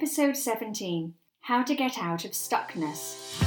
Episode 17 How to Get Out of Stuckness.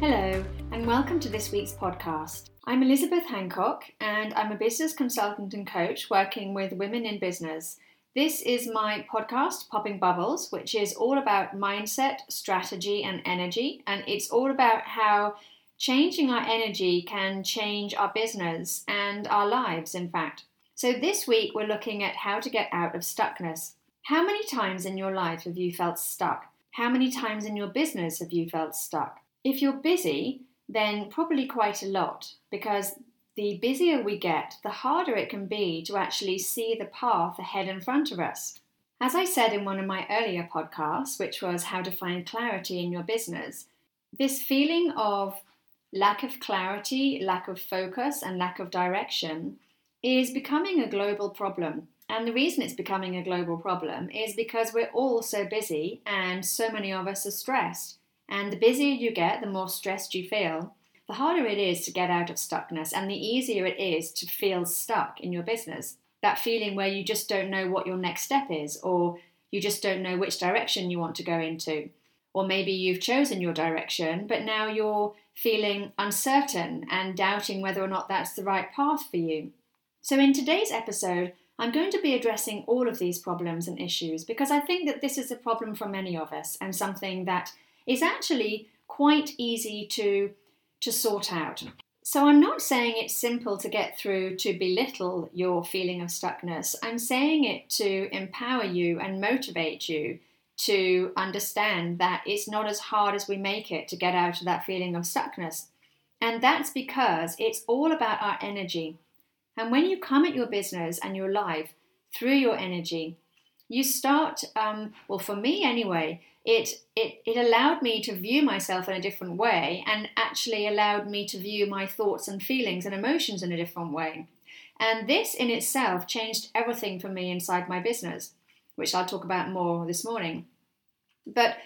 Hello, and welcome to this week's podcast. I'm Elizabeth Hancock, and I'm a business consultant and coach working with women in business. This is my podcast, Popping Bubbles, which is all about mindset, strategy, and energy. And it's all about how changing our energy can change our business and our lives, in fact. So, this week we're looking at how to get out of stuckness. How many times in your life have you felt stuck? How many times in your business have you felt stuck? If you're busy, then probably quite a lot because the busier we get, the harder it can be to actually see the path ahead in front of us. As I said in one of my earlier podcasts, which was how to find clarity in your business, this feeling of lack of clarity, lack of focus, and lack of direction is becoming a global problem. And the reason it's becoming a global problem is because we're all so busy and so many of us are stressed. And the busier you get, the more stressed you feel, the harder it is to get out of stuckness and the easier it is to feel stuck in your business. That feeling where you just don't know what your next step is, or you just don't know which direction you want to go into. Or maybe you've chosen your direction, but now you're feeling uncertain and doubting whether or not that's the right path for you. So, in today's episode, I'm going to be addressing all of these problems and issues because I think that this is a problem for many of us and something that is actually quite easy to, to sort out. So, I'm not saying it's simple to get through to belittle your feeling of stuckness. I'm saying it to empower you and motivate you to understand that it's not as hard as we make it to get out of that feeling of stuckness. And that's because it's all about our energy. And when you come at your business and your life through your energy, you start, um, well, for me anyway, it, it, it allowed me to view myself in a different way and actually allowed me to view my thoughts and feelings and emotions in a different way. And this in itself changed everything for me inside my business, which I'll talk about more this morning. But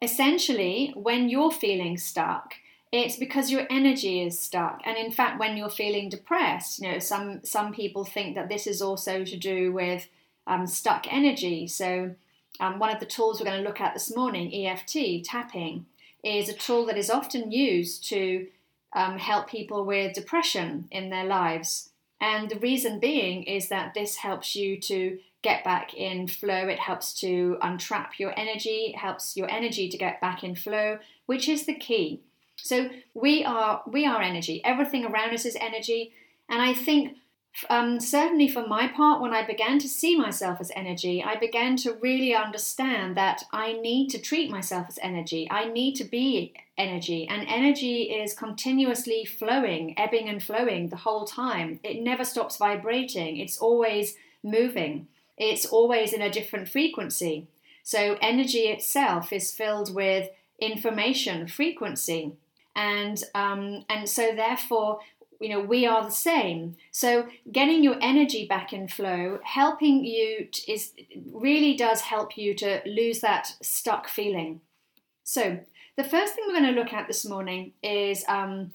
essentially, when you're feeling stuck, it's because your energy is stuck and in fact when you're feeling depressed you know some some people think that this is also to do with um, stuck energy so um, one of the tools we're going to look at this morning, EFT, tapping, is a tool that is often used to um, help people with depression in their lives. And the reason being is that this helps you to get back in flow. It helps to untrap your energy, it helps your energy to get back in flow, which is the key. So we are we are energy. Everything around us is energy. And I think um, certainly for my part, when I began to see myself as energy, I began to really understand that I need to treat myself as energy. I need to be energy, and energy is continuously flowing, ebbing and flowing the whole time. It never stops vibrating, it's always moving, it's always in a different frequency. So, energy itself is filled with information, frequency. And um, and so therefore you know we are the same. So getting your energy back in flow helping you to, is really does help you to lose that stuck feeling. So the first thing we're going to look at this morning is um,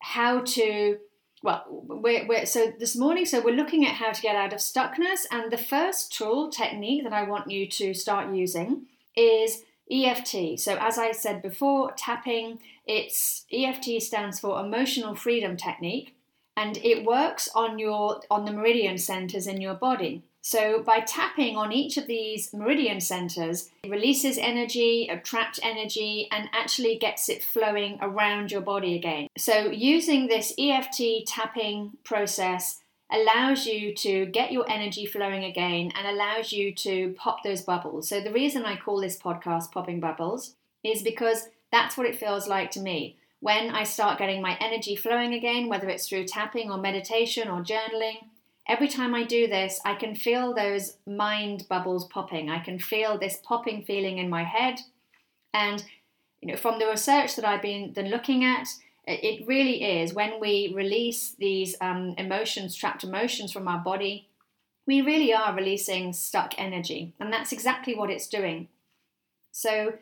how to well we're, we're, so this morning so we're looking at how to get out of stuckness and the first tool technique that i want you to start using is EFT. So, as I said before, tapping, it's EFT stands for Emotional Freedom Technique, and it works on your on the meridian centers in your body. So, by tapping on each of these meridian centers, it releases energy, trapped energy, and actually gets it flowing around your body again. So, using this EFT tapping process allows you to get your energy flowing again and allows you to pop those bubbles. So, the reason I call this podcast Popping Bubbles is because that's what it feels like to me. When I start getting my energy flowing again, whether it's through tapping or meditation or journaling, every time I do this, I can feel those mind bubbles popping. I can feel this popping feeling in my head. And you know, from the research that I've been, looking at, it really is when we release these um, emotions, trapped emotions from our body, we really are releasing stuck energy, and that's exactly what it's doing. So,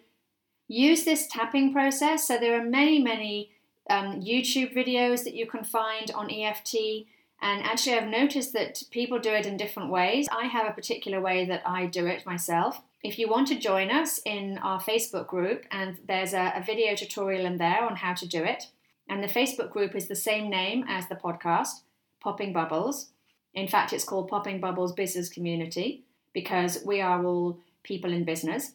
use this tapping process. So, there are many, many um, YouTube videos that you can find on EFT. And actually, I've noticed that people do it in different ways. I have a particular way that I do it myself. If you want to join us in our Facebook group, and there's a, a video tutorial in there on how to do it, and the Facebook group is the same name as the podcast, Popping Bubbles. In fact, it's called Popping Bubbles Business Community because we are all people in business.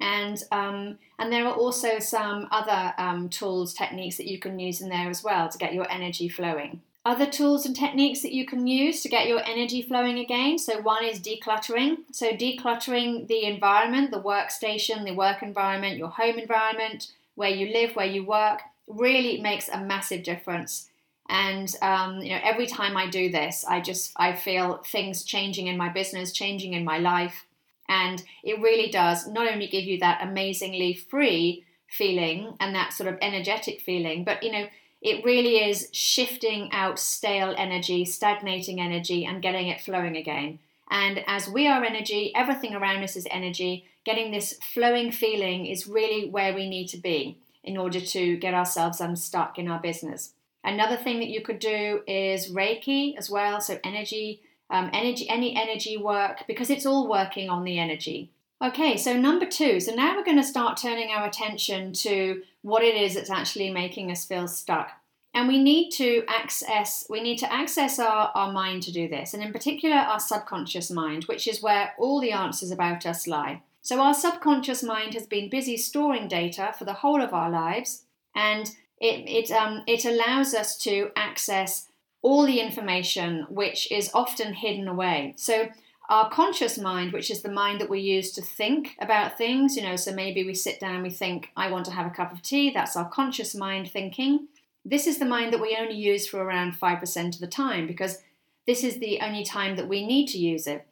And um, and there are also some other um, tools, techniques that you can use in there as well to get your energy flowing. Other tools and techniques that you can use to get your energy flowing again. So, one is decluttering. So, decluttering the environment, the workstation, the work environment, your home environment, where you live, where you work, really makes a massive difference. And um, you know, every time I do this, I just I feel things changing in my business, changing in my life, and it really does not only give you that amazingly free feeling and that sort of energetic feeling, but you know it really is shifting out stale energy, stagnating energy, and getting it flowing again. And as we are energy, everything around us is energy. Getting this flowing feeling is really where we need to be in order to get ourselves unstuck in our business. Another thing that you could do is Reiki as well, so energy, um, energy, any energy work, because it's all working on the energy. Okay, so number two. So now we're going to start turning our attention to what it is that's actually making us feel stuck. And we need to access we need to access our, our mind to do this, and in particular our subconscious mind, which is where all the answers about us lie. So our subconscious mind has been busy storing data for the whole of our lives, and it it um, it allows us to access all the information which is often hidden away. So our conscious mind, which is the mind that we use to think about things, you know, so maybe we sit down we think, I want to have a cup of tea, that's our conscious mind thinking. This is the mind that we only use for around 5% of the time because this is the only time that we need to use it.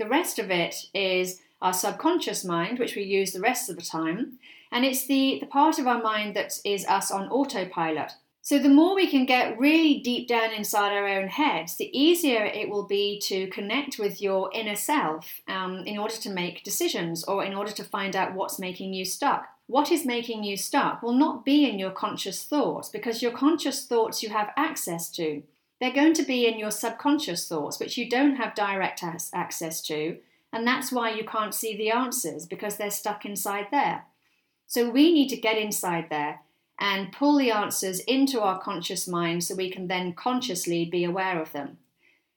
The rest of it is our subconscious mind, which we use the rest of the time, and it's the, the part of our mind that is us on autopilot. So, the more we can get really deep down inside our own heads, the easier it will be to connect with your inner self um, in order to make decisions or in order to find out what's making you stuck. What is making you stuck will not be in your conscious thoughts because your conscious thoughts you have access to. They're going to be in your subconscious thoughts, which you don't have direct access to, and that's why you can't see the answers because they're stuck inside there. So, we need to get inside there and pull the answers into our conscious mind so we can then consciously be aware of them.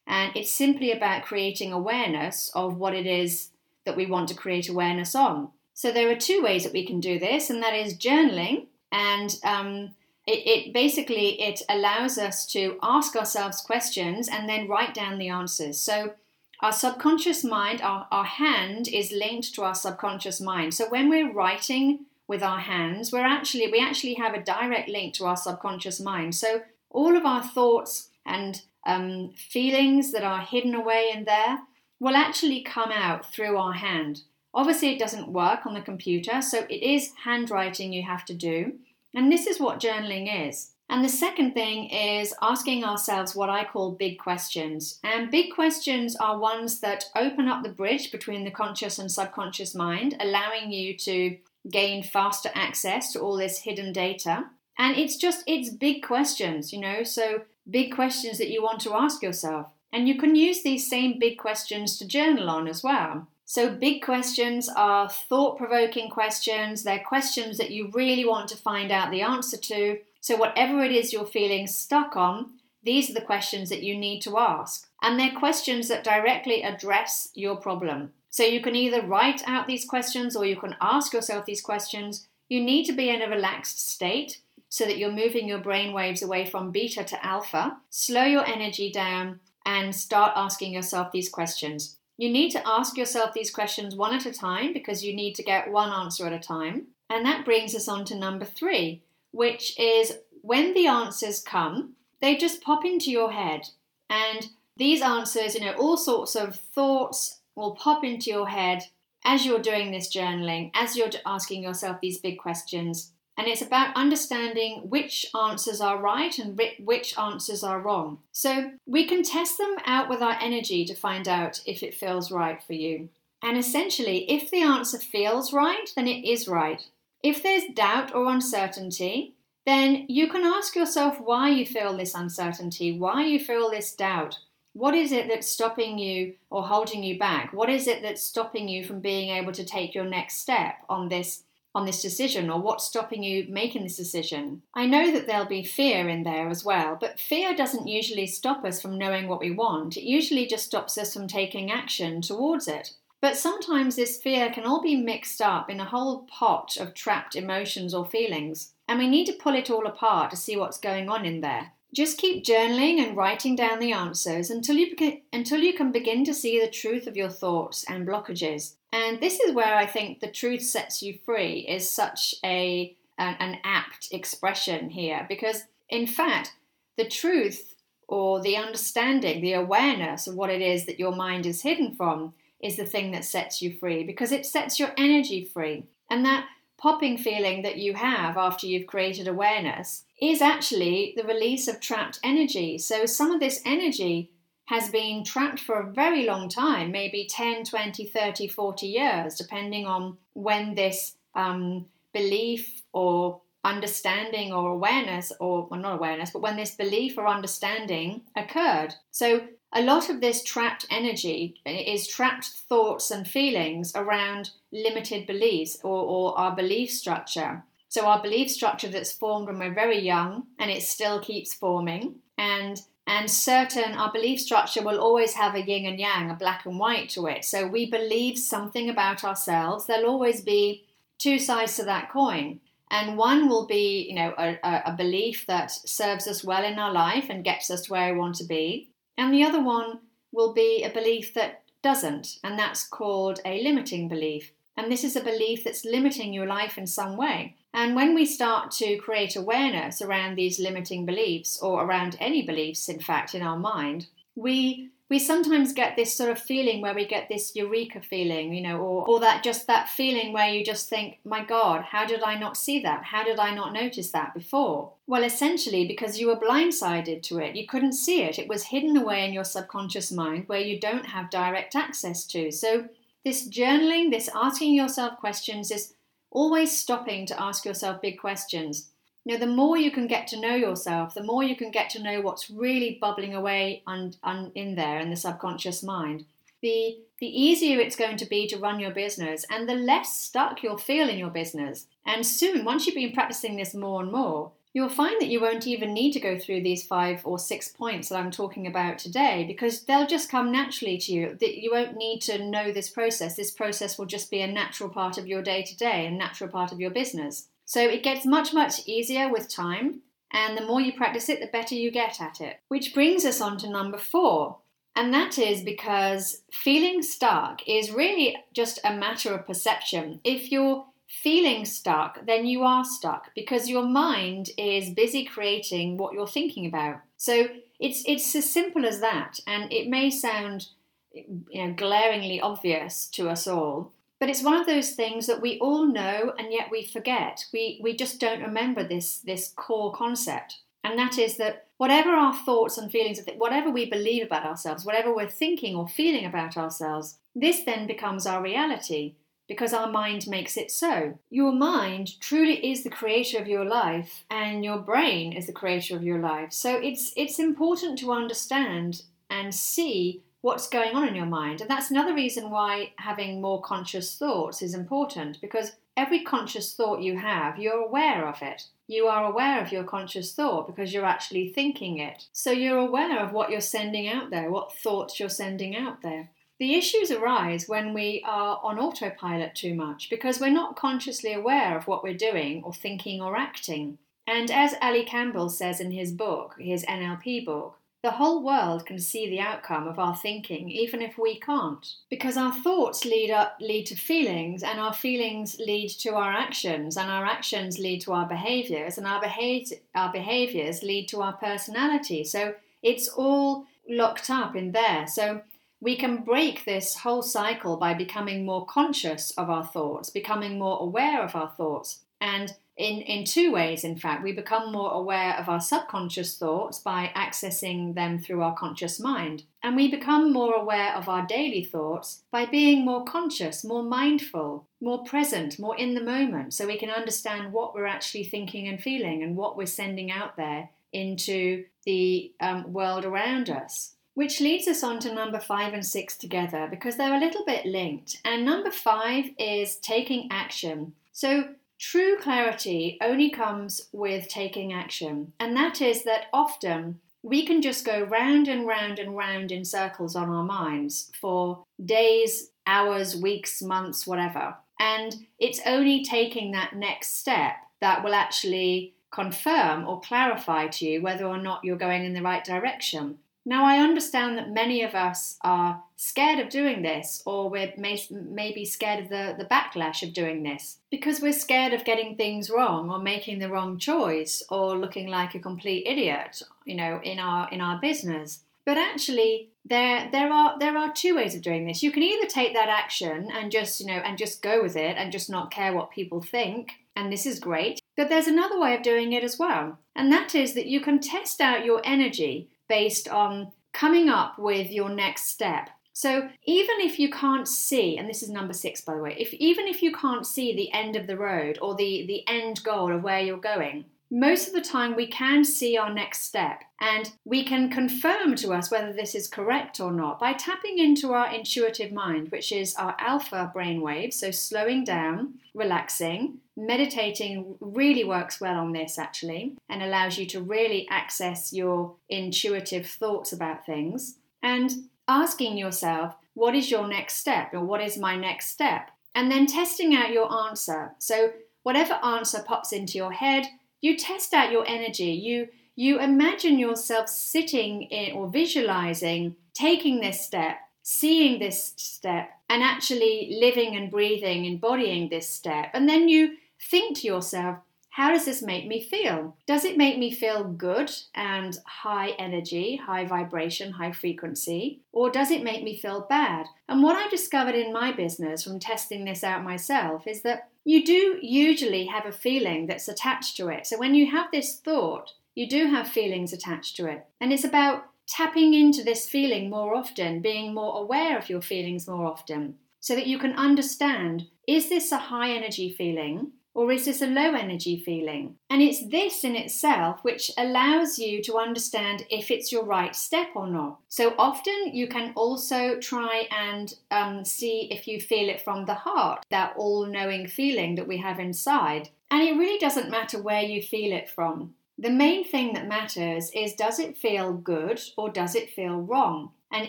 And it's simply about creating awareness of what it is that we want to create awareness on. So there are two ways that we can do this, and that is journaling, and um, it, it basically it allows us to ask ourselves questions and then write down the answers. So our subconscious mind, our, our hand is linked to our subconscious mind. So when we're writing with our hands, we're actually we actually have a direct link to our subconscious mind. So all of our thoughts and um, feelings that are hidden away in there will actually come out through our hand. Obviously, it doesn't work on the computer, so it is handwriting you have to do. And this is what journaling is. And the second thing is asking ourselves what I call big questions. And big questions are ones that open up the bridge between the conscious and subconscious mind, allowing you to gain faster access to all this hidden data. And it's just, it's big questions, you know, so big questions that you want to ask yourself. And you can use these same big questions to journal on as well. So, big questions are thought provoking questions. They're questions that you really want to find out the answer to. So, whatever it is you're feeling stuck on, these are the questions that you need to ask. And they're questions that directly address your problem. So you can either write out these questions or you can ask yourself these questions. You need to be in a relaxed state so that you're moving your brain waves away from beta to alpha. Slow your energy down and start asking yourself these questions. You need to ask yourself these questions one at a time because you need to get one answer at a time. And that brings us on to number three, which is when the answers come, they just pop into your head. And these answers, you know, all sorts of thoughts will pop into your head as you're doing this journaling, as you're asking yourself these big questions. And it's about understanding which answers are right and which answers are wrong. So we can test them out with our energy to find out if it feels right for you. And essentially, if the answer feels right, then it is right. If there's doubt or uncertainty, then you can ask yourself why you feel this uncertainty, why you feel this doubt. What is it that's stopping you or holding you back? What is it that's stopping you from being able to take your next step on this on this decision or what's stopping you making this decision. I know that there'll be fear in there as well, but fear doesn't usually stop us from knowing what we want. It usually just stops us from taking action towards it. But sometimes this fear can all be mixed up in a whole pot of trapped emotions or feelings, and we need to pull it all apart to see what's going on in there. Just keep journaling and writing down the answers until you, until you can begin to see the truth of your thoughts and blockages. And this is where I think the truth sets you free is such a an, an apt expression here because in fact the truth or the understanding, the awareness of what it is that your mind is hidden from is the thing that sets you free because it sets your energy free. And that popping feeling that you have after you've created awareness is actually the release of trapped energy. So some of this energy has been trapped for a very long time, maybe 10, 20, 30, 40 years, depending on when this um, belief or understanding or awareness, or well, not awareness, but when this belief or understanding occurred. So a lot of this trapped energy is trapped thoughts and feelings around limited beliefs or, or, our belief structure. So, our belief structure that's formed when we're very young and it still keeps forming. And and certain our belief structure will always have a yin and yang, a black and white to it. So we believe something about ourselves. There'll always be two sides to that coin. And one will be, you know, a, a belief that serves us well in our life and gets us where we want to be. And the other one will be a belief that doesn't, and that's called a limiting belief. And this is a belief that's limiting your life in some way. And when we start to create awareness around these limiting beliefs, or around any beliefs, in fact, in our mind, we we sometimes get this sort of feeling where we get this eureka feeling, you know, or, or that just that feeling where you just think, my God, how did I not see that? How did I not notice that before? Well, essentially, because you were blindsided to it. You couldn't see it. It was hidden away in your subconscious mind where you don't have direct access to. So, this journaling, this asking yourself questions, this always stopping to ask yourself big questions you know, the more you can get to know yourself, the more you can get to know what's really bubbling away in there in the subconscious mind, the, the easier it's going to be to run your business and the less stuck you'll feel in your business. And soon, once you've been practicing this more and more, you'll find that you won't even need to go through these five or six points that I'm talking about today because they'll just come naturally to you. That you won't need to know this process. This process will just be a natural part of your day to day, a natural part of your business. So it gets much, much easier with time, and the more you practice it, the better you get at it. Which brings us on to number four, and that is because feeling stuck is really just a matter of perception. If you're feeling stuck, then you are stuck because your mind is busy creating what you're thinking about. So it's it's as simple as that, and it may sound you know glaringly obvious to us all, but it's one of those things that we all know and yet we forget. We, we just don't remember this, this core concept. And that is that whatever our thoughts and feelings, whatever we believe about ourselves, whatever we're thinking or feeling about ourselves, this then becomes our reality because our mind makes it so. Your mind truly is the creator of your life and your brain is the creator of your life. So it's it's important to understand and see what's going on in your mind. And that's another reason why having more conscious thoughts is important because every conscious thought you have, you're aware of it. You are aware of your conscious thought because you're actually thinking it. So you're aware of what you're sending out there, what thoughts you're sending out there. The issues arise when we are on autopilot too much because we're not consciously aware of what we're doing or thinking or acting. And as Ali Campbell says in his book, his NLP book, the whole world can see the outcome of our thinking, even if we can't. Because our thoughts lead up lead to feelings, and our feelings lead to our actions, and our actions lead to our behaviors, and our behavior our behaviors lead to our personality. So it's all locked up in there. So we can break this whole cycle by becoming more conscious of our thoughts, becoming more aware of our thoughts, and in, in two ways, in fact. We become more aware of our subconscious thoughts by accessing them through our conscious mind. And we become more aware of our daily thoughts by being more conscious, more mindful, more present, more in the moment, so we can understand what we're actually thinking and feeling and what we're sending out there into the um, world around us. Which leads us on to number five and six together because they're a little bit linked. And number five is taking action. So, true clarity only comes with taking action. And that is that often we can just go round and round and round in circles on our minds for days, hours, weeks, months, whatever. And it's only taking that next step that will actually confirm or clarify to you whether or not you're going in the right direction. Now, I understand that many of us are scared of doing this, or we're may, maybe scared of the, the backlash of doing this because we're scared of getting things wrong, or making the wrong choice, or looking like a complete idiot, you know, in our in our business. But actually, there there are there are two ways of doing this. You can either take that action and just you know and just go with it and just not care what people think, and this is great. But there's another way of doing it as well, and that is that you can test out your energy based on coming up with your next step. So even if you can't see, and this is number six by the way, if even if you can't see the end of the road or the, the end goal of where you're going, most of the time we can see our next step and we can confirm to us whether this is correct or not by tapping into our intuitive mind, which is our alpha brainwave. So, slowing down, relaxing, meditating really works well on this actually and allows you to really access your intuitive thoughts about things and asking yourself, what is your next step or what is my next step? And then testing out your answer. So, whatever answer pops into your head, you test out your energy. You you imagine yourself sitting in or visualizing taking this step, seeing this step, and actually living and breathing, embodying this step. And then you think to yourself, how does this make me feel? Does it make me feel good and high energy, high vibration, high frequency? Or does it make me feel bad? And what I discovered in my business from testing this out myself is that you do usually have a feeling that's attached to it. So when you have this thought, you do have feelings attached to it. And it's about tapping into this feeling more often, being more aware of your feelings more often, so that you can understand is this a high energy feeling? Or is this a low energy feeling? And it's this in itself which allows you to understand if it's your right step or not. So often you can also try and um, see if you feel it from the heart, that all knowing feeling that we have inside. And it really doesn't matter where you feel it from. The main thing that matters is does it feel good or does it feel wrong? And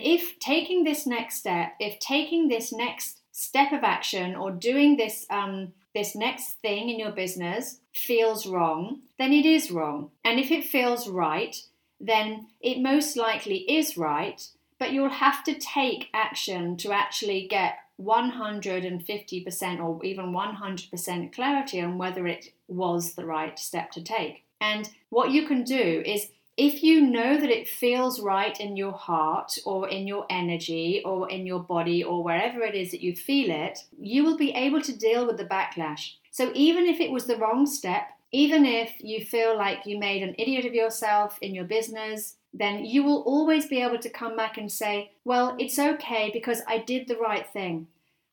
if taking this next step, if taking this next step of action or doing this um, this next thing in your business feels wrong, then it is wrong. And if it feels right, then it most likely is right, but you'll have to take action to actually get 150% or even 100% clarity on whether it was the right step to take. And what you can do is if you know that it feels right in your heart or in your energy or in your body or wherever it is that you feel it, you will be able to deal with the backlash. So even if it was the wrong step, even if you feel like you made an idiot of yourself in your business, then you will always be able to come back and say, Well, it's okay because I did the right thing.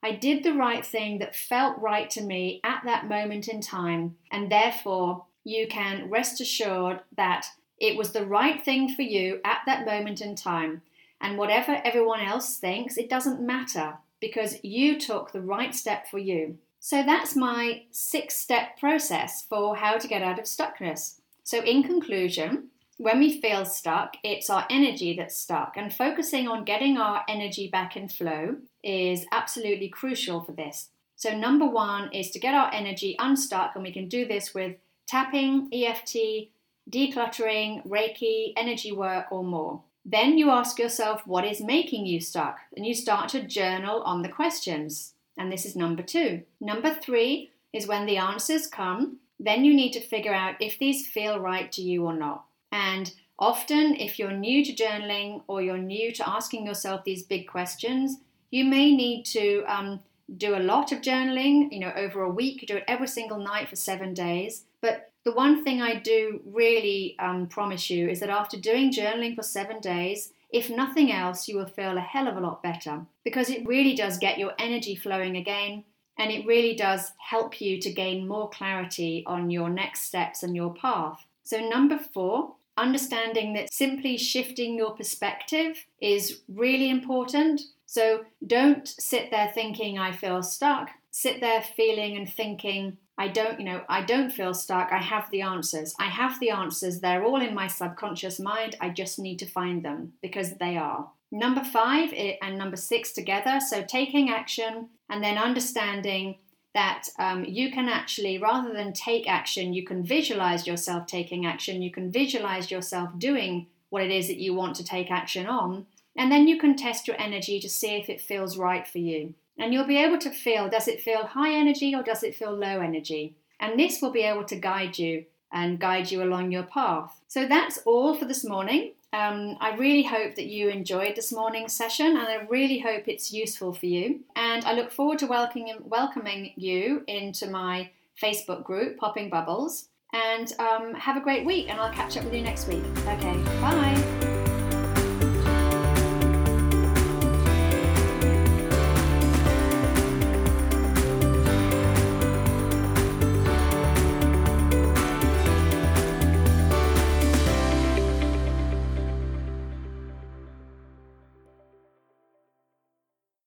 I did the right thing that felt right to me at that moment in time, and therefore you can rest assured that it was the right thing for you at that moment in time. And whatever everyone else thinks, it doesn't matter because you took the right step for you. So that's my six step process for how to get out of stuckness. So, in conclusion, when we feel stuck, it's our energy that's stuck, and focusing on getting our energy back in flow is absolutely crucial for this. So, number one is to get our energy unstuck, and we can do this with tapping, EFT, decluttering, Reiki, energy work, or more. Then you ask yourself what is making you stuck, and you start to journal on the questions. And this is number two. Number three is when the answers come, then you need to figure out if these feel right to you or not. And often, if you're new to journaling or you're new to asking yourself these big questions, you may need to um, do a lot of journaling, you know, over a week, do it every single night for seven days. But the one thing I do really um, promise you is that after doing journaling for seven days, if nothing else, you will feel a hell of a lot better because it really does get your energy flowing again and it really does help you to gain more clarity on your next steps and your path. So, number four, understanding that simply shifting your perspective is really important. So, don't sit there thinking, I feel stuck. Sit there feeling and thinking, I don't, you know, I don't feel stuck. I have the answers. I have the answers. They're all in my subconscious mind. I just need to find them because they are. Number five and number six together. So taking action and then understanding that um, you can actually, rather than take action, you can visualize yourself taking action. You can visualize yourself doing what it is that you want to take action on. And then you can test your energy to see if it feels right for you. And you'll be able to feel does it feel high energy or does it feel low energy? And this will be able to guide you and guide you along your path. So that's all for this morning. Um, I really hope that you enjoyed this morning's session and I really hope it's useful for you. And I look forward to welcoming, welcoming you into my Facebook group, Popping Bubbles. And um, have a great week, and I'll catch up with you next week. Okay, bye.